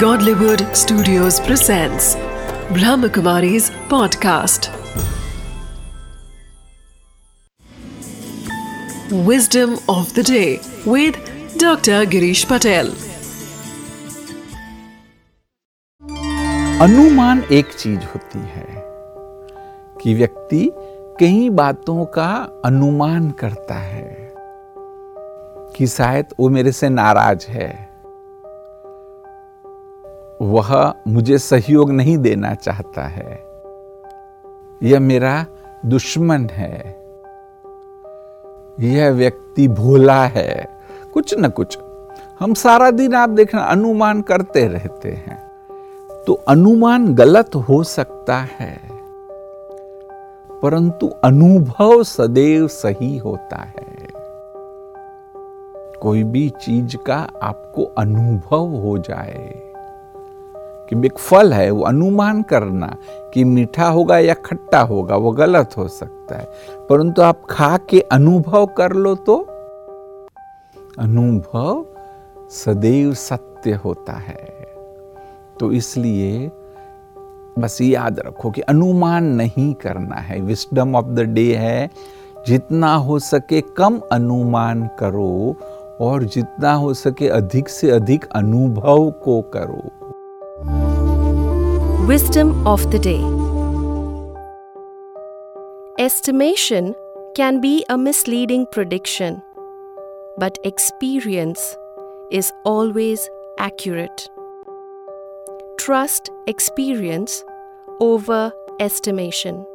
Godlywood Studios presents Brahmakumari's podcast. Wisdom of the day with Dr. Girish Patel. अनुमान एक चीज़ होती है कि व्यक्ति कई बातों का अनुमान करता है कि शायद वो मेरे से नाराज़ है वह मुझे सहयोग नहीं देना चाहता है। यह मेरा दुश्मन है। यह व्यक्ति भोला है। कुछ न कुछ, हम सारा दिन आप देखना अनुमान करते रहते हैं। तो अनुमान गलत हो सकता है। परंतु अनुभव सदैव सही होता है। कोई भी चीज़ का आपको अनुभव हो जाए। कि एक फल है, वो अनुमान करना कि मीठा होगा या खट्टा होगा, वो गलत हो सकता है। परंतु आप खा के अनुभव कर लो तो अनुभव सदैव सत्य होता है। तो इसलिए बस याद रखो कि अनुमान नहीं करना है। विस्डम ऑफ़ द डे है, जितना हो सके कम अनुमान करो और जितना हो सके अधिक से अधिक अनुभव को करो। Wisdom of the day Estimation can be a misleading prediction, but experience is always accurate. Trust experience over estimation.